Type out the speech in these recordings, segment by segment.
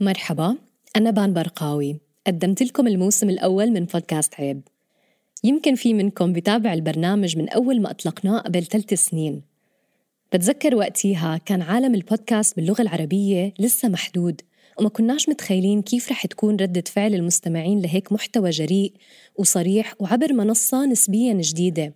مرحبا أنا بان برقاوي. قدمت لكم الموسم الأول من بودكاست عيب. يمكن في منكم بتابع البرنامج من أول ما أطلقناه قبل ثلاث سنين. بتذكر وقتيها كان عالم البودكاست باللغة العربية لسه محدود وما كناش متخيلين كيف رح تكون ردة فعل المستمعين لهيك محتوى جريء وصريح وعبر منصة نسبيا جديدة.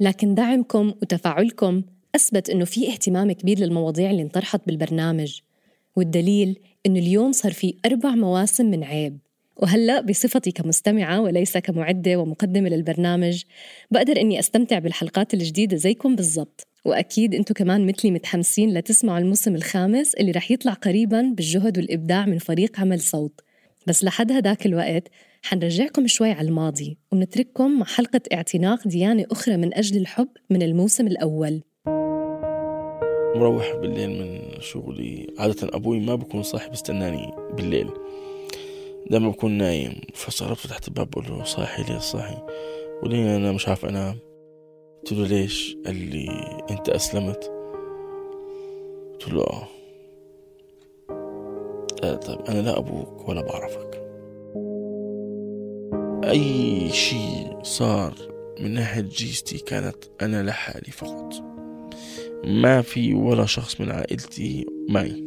لكن دعمكم وتفاعلكم أثبت إنه في اهتمام كبير للمواضيع اللي انطرحت بالبرنامج. والدليل إنه اليوم صار في أربع مواسم من عيب. وهلأ بصفتي كمستمعة وليس كمعدة ومقدمة للبرنامج بقدر إني أستمتع بالحلقات الجديدة زيكم بالضبط. وأكيد أنتم كمان مثلي متحمسين لتسمعوا الموسم الخامس اللي رح يطلع قريبا بالجهد والإبداع من فريق عمل صوت. بس لحد هداك الوقت حنرجعكم شوي على الماضي ونترككم مع حلقة اعتناق ديانة أخرى من أجل الحب من الموسم الأول. مروح بالليل من شغلي. عادة أبوي ما بكون صاحي بيستناني بالليل. دائما بكون نايم. فصارت فتحت الباب بقول له صاحي ليه صاحي؟ وليه أنا مش عارف أنام. قلت له ليش؟ قال لي أنت أسلمت. قلت له آه. آه طيب أنا لا أبوك ولا بعرفك. أي شيء صار من ناحية جيستي كانت أنا لحالي فقط. ما في ولا شخص من عائلتي معي.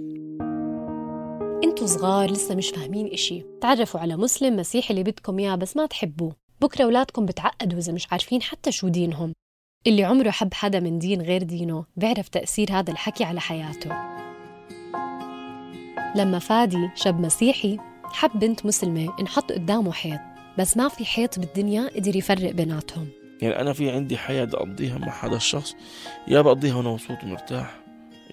أنتوا صغار لسه مش فاهمين إشي. تعرفوا على مسلم مسيحي اللي بدكم إياه بس ما تحبوه. بكرة أولادكم بتعقدوا إذا مش عارفين حتى شو دينهم. اللي عمره حب حدا من دين غير دينه بيعرف تأثير هذا الحكي على حياته. لما فادي شاب مسيحي حب بنت مسلمة إنحط قدامه حيط. بس ما في حيط بالدنيا قدر يفرق بيناتهم. يعني أنا في عندي حياة أقضيها مع هذا الشخص يا بقضيها وأنا مبسوط ومرتاح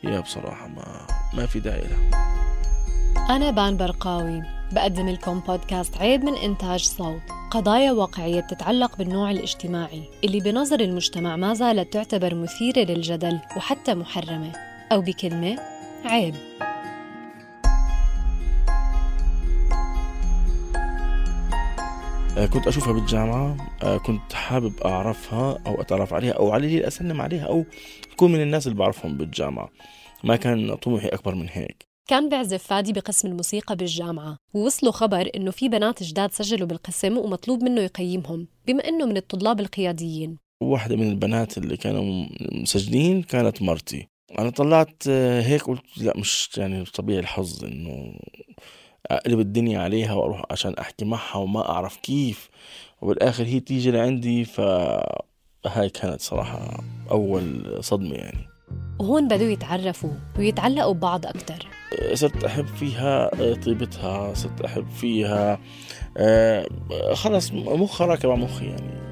يا بصراحة ما ما في داعي لها. أنا بان برقاوي بقدم لكم بودكاست عيب من إنتاج صوت قضايا واقعية بتتعلق بالنوع الاجتماعي اللي بنظر المجتمع ما زالت تعتبر مثيرة للجدل وحتى محرمة أو بكلمة عيب. كنت أشوفها بالجامعة آه، كنت حابب أعرفها أو أتعرف عليها أو على اللي أسلم عليها أو تكون من الناس اللي بعرفهم بالجامعة. ما كان طموحي أكبر من هيك. كان بيعزف فادي بقسم الموسيقى بالجامعة ووصلوا خبر إنه في بنات جداد سجلوا بالقسم ومطلوب منه يقيمهم بما إنه من الطلاب القياديين. واحدة من البنات اللي كانوا مسجلين كانت مرتي. أنا طلعت آه، هيك قلت لا مش يعني طبيعي الحظ إنه أقلب الدنيا عليها وأروح عشان أحكي معها وما أعرف كيف. وبالآخر هي تيجي لعندي فهاي كانت صراحة أول صدمة يعني. وهون بدوا يتعرفوا ويتعلقوا ببعض أكتر. صرت أحب فيها آه، طيبتها صرت أحب فيها. آه، خلص مخها راكب على مخي يعني.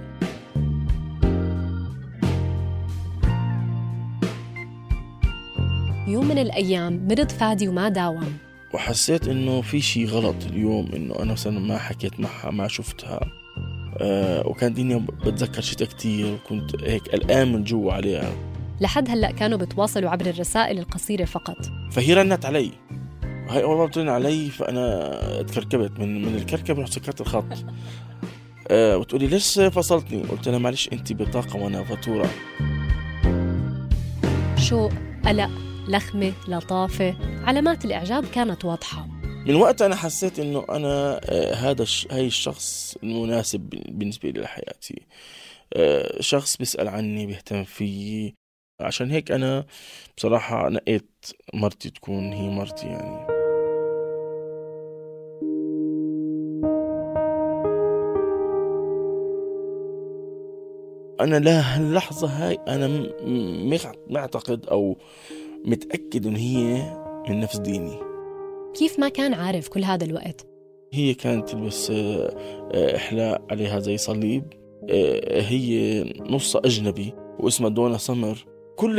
يوم من الأيام مرض فادي وما داوم. وحسيت إنه في شيء غلط اليوم إنه أنا مثلا ما حكيت معها ما شفتها. أه وكان الدنيا بتذكر شتاء كتير وكنت هيك قلقان من جوا عليها. لحد هلأ كانوا بتواصلوا عبر الرسائل القصيرة فقط. فهي رنت علي. هاي أول ما بترن علي فأنا تكركبت من من الكركبة رحت سكرت الخط. أه وتقولي ليش فصلتني؟ قلت لها معلش انت بطاقة وأنا فاتورة. شوق قلق. لخمة لطافة. علامات الإعجاب كانت واضحة. من وقت أنا حسيت أنه أنا آه، هذا هاي الشخص المناسب بالنسبة لي لحياتي. آه، شخص بيسأل عني بيهتم فيي. عشان هيك أنا بصراحة نقيت مرتي تكون هي مرتي يعني. أنا لهاللحظة هاي أنا معتقد أو متأكد إن هي من نفس ديني. كيف ما كان عارف كل هذا الوقت؟ هي كانت تلبس آه، آه، إحلاء عليها زي صليب. آه، هي نص أجنبي واسمها دونا سمر. كل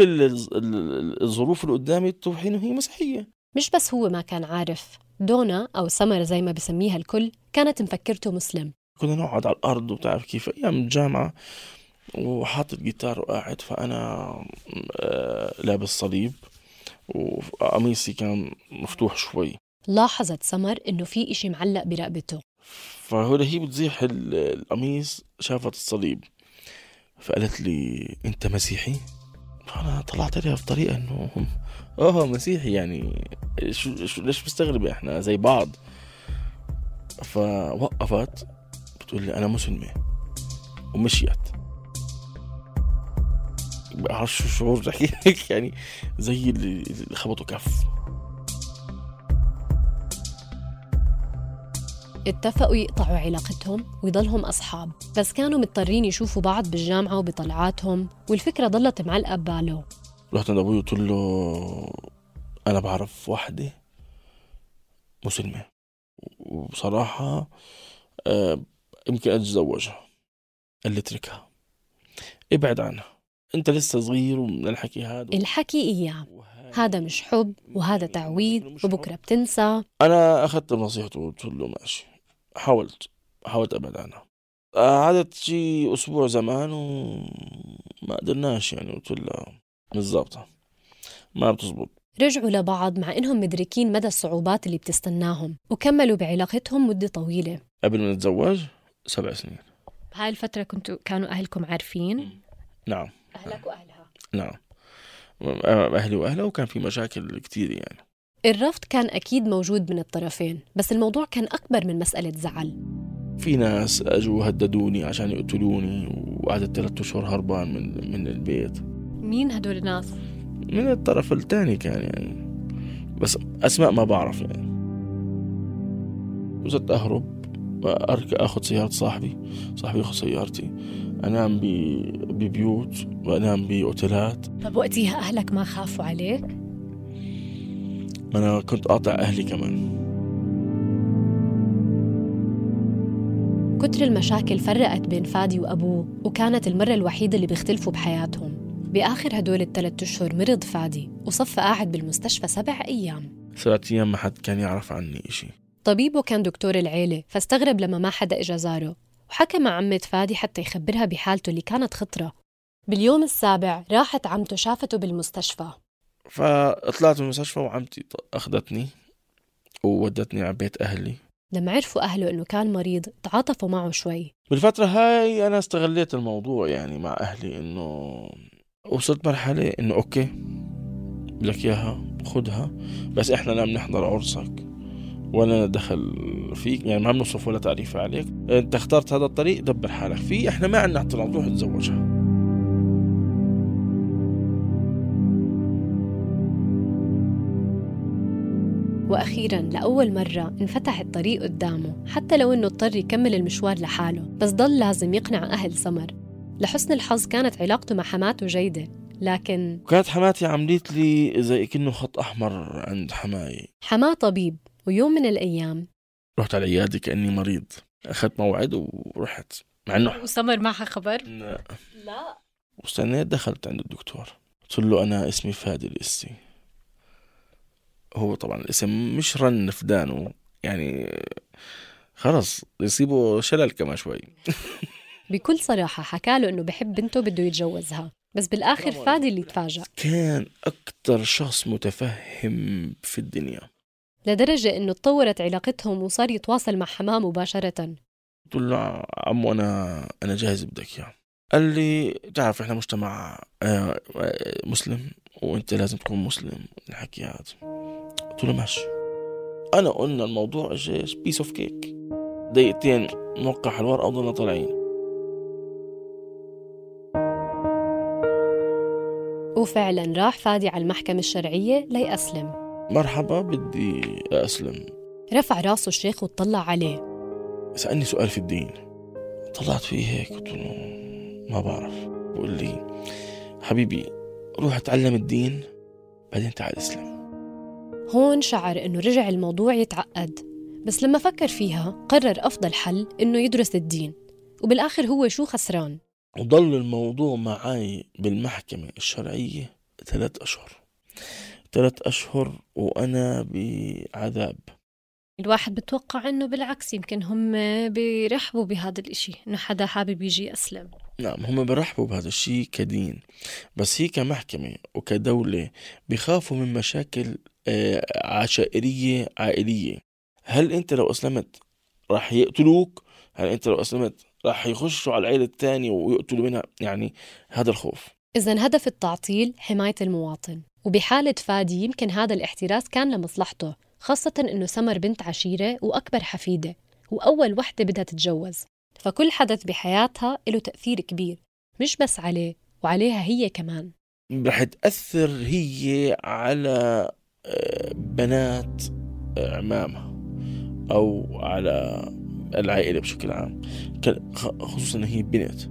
الظروف اللي قدامي توحي إنه هي مسيحية. مش بس هو ما كان عارف. دونا أو سمر زي ما بسميها الكل كانت مفكرته مسلم. كنا نقعد على الأرض وبتعرف كيف أيام الجامعة وحاطط جيتار وقاعد فأنا لابس صليب. وقميصي كان مفتوح شوي. لاحظت سمر إنه في إشي معلق برقبته. فهو هي بتزيح القميص شافت الصليب. فقالت لي أنت مسيحي؟ فأنا طلعت عليها بطريقة إنه أوه مسيحي يعني. شو, شو ليش مستغربة إحنا زي بعض؟ فوقفت بتقول لي أنا مسلمة. ومشيت. بعرفش شو شعور يعني زي اللي خبطوا كف. اتفقوا يقطعوا علاقتهم ويضلهم أصحاب بس كانوا مضطرين يشوفوا بعض بالجامعة وبطلعاتهم والفكرة ضلت معلقة بباله رحت عند أبوي قلت له أنا بعرف واحدة مسلمة. وبصراحة آه، يمكن أتزوجها. قال لي اتركها إبعد عنها. أنت لسه صغير ومن الحكي هذا الحكي إياه. هذا مش حب وهذا تعويض وبكرة بتنسى. أنا أخذت بنصيحته وقلت له ماشي. حاولت. حاولت أبعد عنها. قعدت شي أسبوع زمان وما قدرناش يعني قلت لها بالضبط. ما بتزبط. رجعوا لبعض مع إنهم مدركين مدى الصعوبات اللي بتستناهم وكملوا بعلاقتهم مدة طويلة. قبل ما نتزوج سبع سنين. بهاي الفترة كنتوا كانوا أهلكم عارفين؟ نعم. أهلك وأهلها. نعم. أهلي واهلها وكان في مشاكل كثير يعني. الرفض كان أكيد موجود من الطرفين بس الموضوع كان أكبر من مسألة زعل. في ناس أجوا هددوني عشان يقتلوني وقعدت ثلاثة أشهر هربان من من البيت. مين هدول الناس؟ من الطرف الثاني كان يعني بس أسماء ما بعرف يعني. وزدت أهرب اركب أخذ سيارة صاحبي صاحبي ياخذ سيارتي. أنام ببيوت وأنام بأوتيلات. طب وقتها أهلك ما خافوا عليك؟ ما أنا كنت قاطع أهلي كمان. كتر المشاكل فرقت بين فادي وأبوه وكانت المرة الوحيدة اللي بيختلفوا بحياتهم. بآخر هدول الثلاث أشهر مرض فادي وصف قاعد بالمستشفى سبع أيام. سبعة أيام ما حد كان يعرف عني إشي. طبيبه كان دكتور العيلة فاستغرب لما ما حدا إجا زاره. وحكى مع عمة فادي حتى يخبرها بحالته اللي كانت خطرة. باليوم السابع راحت عمته شافته بالمستشفى. فطلعت من المستشفى وعمتي أخذتني وودتني على بيت أهلي. لما عرفوا أهله إنه كان مريض تعاطفوا معه شوي. بالفترة هاي أنا استغليت الموضوع يعني مع أهلي إنه وصلت مرحلة إنه أوكي بدك إياها خدها بس إحنا لا بنحضر عرسك. ولا ندخل فيك يعني ما بنصرف ولا تعريف عليك. انت اخترت هذا الطريق دبر حالك فيه إحنا ما عندنا اعتراض روح تزوجها وأخيرا لأول مرة انفتح الطريق قدامه حتى لو إنه اضطر يكمل المشوار لحاله. بس ضل لازم يقنع أهل سمر. لحسن الحظ كانت علاقته مع حماته جيدة لكن كانت حماتي عملت لي زي كأنه خط أحمر عند حماي حماة طبيب. ويوم من الأيام. رحت على العيادة كأني مريض. أخذت موعد ورحت. مع إنه وسمر معها خبر؟ لا لا. واستنيت دخلت عند الدكتور. قلت له أنا اسمي فادي الإسي هو طبعا الاسم مش رن في دانه يعني خلص يصيبه شلل كمان شوي. بكل صراحة حكى له إنه بحب بنته بده يتجوزها. بس بالآخر فادي اللي تفاجأ. كان أكثر شخص متفهم في الدنيا. لدرجة إنه تطورت علاقتهم وصار يتواصل مع حماه مباشرة. قلت له عمو أنا أنا جاهز بدك إياه. قال لي تعرف إحنا مجتمع آه، آه، مسلم وأنت لازم تكون مسلم. الحكي هذا. قلت له ماشي. أنا قلنا الموضوع إيش بيس أوف كيك دقيقتين نوقع الورقة وضلنا طالعين. وفعلا راح فادي على المحكمة الشرعية ليأسلم. مرحبا بدي أسلم. رفع راسه الشيخ وطلع عليه. سألني سؤال في الدين. طلعت فيه هيك قلت له ما بعرف. بقول لي حبيبي روح اتعلم الدين بعدين تعال اسلم. هون شعر إنه رجع الموضوع يتعقد. بس لما فكر فيها قرر أفضل حل إنه يدرس الدين. وبالآخر هو شو خسران. وضل الموضوع معي بالمحكمة الشرعية ثلاث أشهر. ثلاث أشهر وأنا بعذاب. الواحد بتوقع إنه بالعكس يمكن هم بيرحبوا بهذا الإشي إنه حدا حابب يجي يسلم نعم هم برحبوا بهذا الشيء كدين. بس هي كمحكمة وكدولة بخافوا من مشاكل آه، عشائرية عائلية. هل أنت لو أسلمت راح يقتلوك؟ هل أنت لو أسلمت راح يخشوا على العيلة الثانية ويقتلوا منها؟ يعني هذا الخوف. إذا هدف التعطيل حماية المواطن وبحالة فادي يمكن هذا الاحتراس كان لمصلحته خاصة إنه سمر بنت عشيرة وأكبر حفيدة وأول وحدة بدها تتجوز. فكل حدث بحياتها له تأثير كبير مش بس عليه وعليها هي كمان. رح تأثر هي على آه، بنات آه، عمامها أو على العائلة بشكل عام خصوصا هي بنت.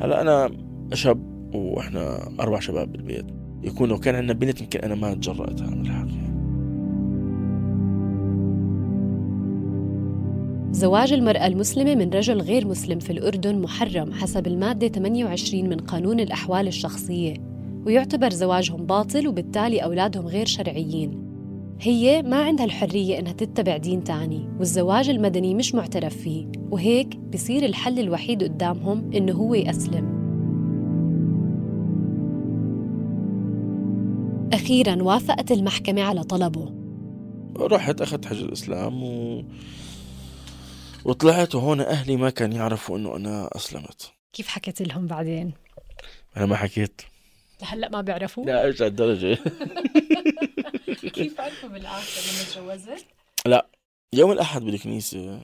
هلا أنا شاب وإحنا أربع شباب بالبيت. يكون لو كان عندنا بنت يمكن أنا ما تجرأت أعمل حاجة زواج المرأة المسلمة من رجل غير مسلم في الأردن محرم حسب المادة 28 من قانون الأحوال الشخصية ويعتبر زواجهم باطل وبالتالي أولادهم غير شرعيين. هي ما عندها الحرية إنها تتبع دين تاني والزواج المدني مش معترف فيه وهيك بصير الحل الوحيد قدامهم إنه هو يأسلم. أخيراً وافقت المحكمة على طلبه رحت أخذت حج الإسلام و... وطلعت وهون أهلي ما كان يعرفوا إنه أنا أسلمت كيف حكيت لهم بعدين؟ أنا ما حكيت هلا ما بيعرفوا؟ لا إيش الدرجة كيف عرفوا بالآخر لما تجوزت؟ يوم الأحد بالكنيسة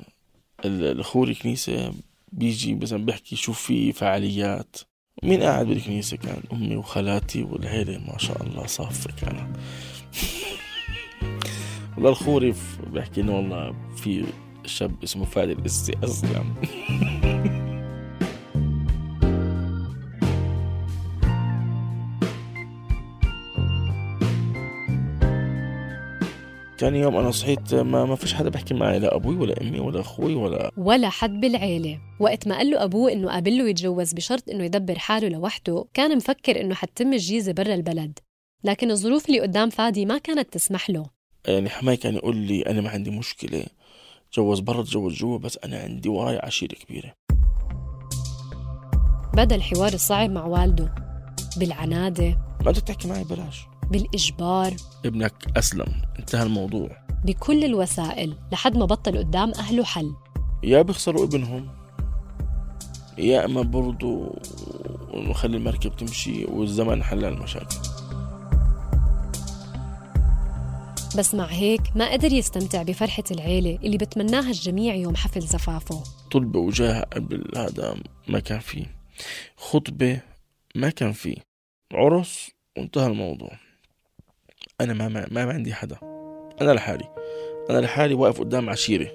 ال- الأخوري كنيسة بيجي مثلا بيحكي شو في فعاليات مين قاعد بالكنيسة؟ كان أمي وخالاتي والعيلة ما شاء الله صافة كانت والله الخوري بيحكي إنه والله في شاب اسمه فادي القسي أسلم تاني يوم أنا صحيت ما, ما فيش حدا بيحكي معي لا أبوي ولا أمي ولا أخوي ولا ولا حد بالعيلة. وقت ما قال له أبوه إنه قابله يتجوز بشرط إنه يدبر حاله لوحده كان مفكر إنه حتتم الجيزة برا البلد. لكن الظروف اللي قدام فادي ما كانت تسمح له. يعني حماي كان يقول لي أنا ما عندي مشكلة تجوز برا تجوز جوا بس أنا عندي وراي عشيرة كبيرة. بدأ الحوار الصعب مع والده. بالعنادة. ما بدك تحكي معي بلاش. بالإجبار. ابنك أسلم. انتهى الموضوع. بكل الوسائل لحد ما بطل قدام أهله حل. يا بيخسروا ابنهم يا إما برضو نخلي المركب تمشي والزمن حل المشاكل. بس مع هيك ما قدر يستمتع بفرحة العيلة اللي بتمناها الجميع يوم حفل زفافه. طلبة وجاه قبل هذا ما كان فيه. خطبة ما كان فيه. عرس وانتهى الموضوع. أنا ما ما, ما عندي حدا. أنا لحالي. أنا لحالي واقف قدام عشيرة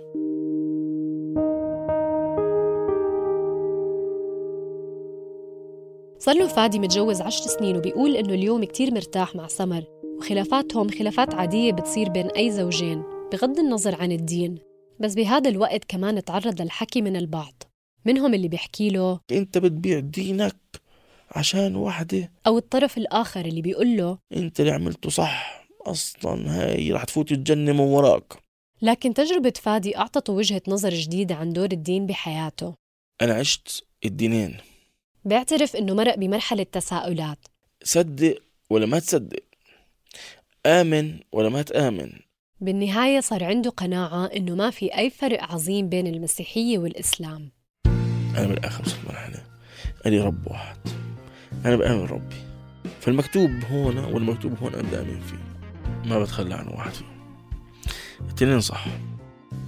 صار له فادي متجوز عشر سنين وبيقول إنه اليوم كتير مرتاح مع سمر. وخلافاتهم خلافات عادية بتصير بين أي زوجين بغض النظر عن الدين. بس بهذا الوقت كمان تعرض للحكي من البعض. منهم اللي بيحكي له أنت بتبيع دينك عشان واحدة أو الطرف الآخر اللي بيقول له أنت اللي عملته صح. أصلا هاي رح تفوت الجنة من وراك. لكن تجربة فادي أعطته وجهة نظر جديدة عن دور الدين بحياته. أنا عشت الدينين. بيعترف إنه مرق بمرحلة تساؤلات. صدق ولا ما تصدق؟ آمن ولا ما تآمن؟ بالنهاية صار عنده قناعة إنه ما في أي فرق عظيم بين المسيحية والإسلام. أنا بالآخر وصلت مرحلة. ألي رب واحد. أنا بآمن ربي. فالمكتوب هون والمكتوب هون أنا بدي آمن فيه. ما بتخلى عن واحد فيهم. التنين صح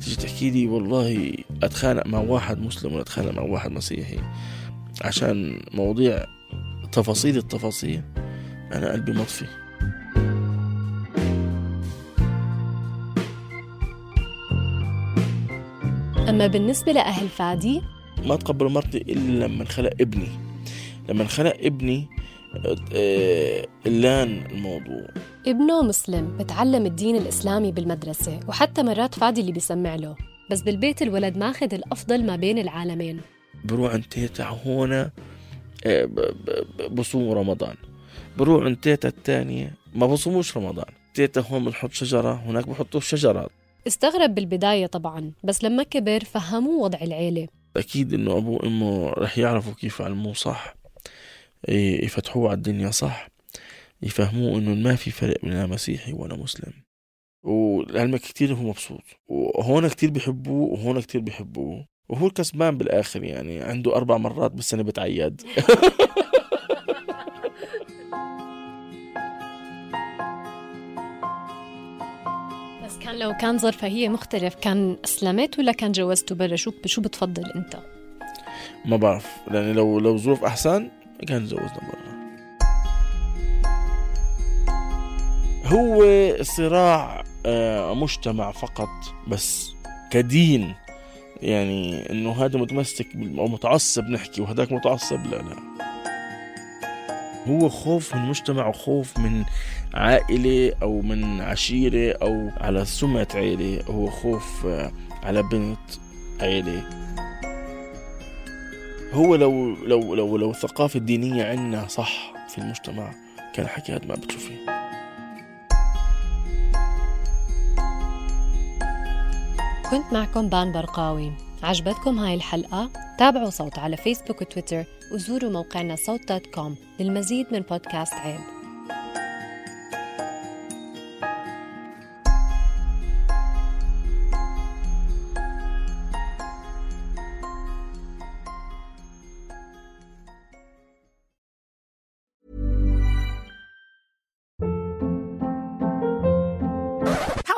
تيجي تحكي لي والله أتخانق مع واحد مسلم ولا أتخانق مع واحد مسيحي. عشان مواضيع تفاصيل التفاصيل أنا قلبي مطفي أما بالنسبة لأهل فادي؟ ما تقبل مرتي إلا لما خلق ابني. لما انخلق ابني آه، لأن الموضوع. ابنه مسلم بتعلم الدين الإسلامي بالمدرسة وحتى مرات فادي اللي بيسمع له. بس بالبيت الولد ماخذ الأفضل ما بين العالمين. بروح عند تيتا هون بصوم رمضان. بروح عند تيتا الثانية ما بصوموش رمضان. تيتا هون بنحط شجرة هناك بحطوا شجرات. استغرب بالبداية طبعا بس لما كبر فهموه وضع العيلة. أكيد إنه أبوه وأمه رح يعرفوا كيف يعلموه صح. يفتحوه على الدنيا صح يفهموه إنه ما في فرق بين مسيحي وأنا مسلم. ولعلمك كتير هو مبسوط وهون كتير بيحبوه وهون كتير بيحبوه وهو الكسبان بالآخر يعني عنده أربع مرات بالسنة بتعيد. بس كان لو كان ظرفها هي مختلف كان أسلمت ولا كان جوزته برا؟ شو شو بتفضل أنت؟ ما بعرف يعني لو لو ظروف أحسن كان تزوجنا برا هو صراع آه، مجتمع فقط بس كدين. يعني إنه هذا متمسك أو متعصب نحكي وهذاك متعصب لا لا. هو خوف من مجتمع وخوف من عائلة أو من عشيرة أو على سمعة عائلة. هو خوف آه، على بنت عائلة. هو لو لو لو لو الثقافة الدينية عندنا صح في المجتمع كان حكي هذا ما بتشوفيه. كنت معكم بان برقاوي. عجبتكم هاي الحلقة؟ تابعوا صوت على فيسبوك وتويتر وزوروا موقعنا صوت dot com للمزيد من بودكاست عيب.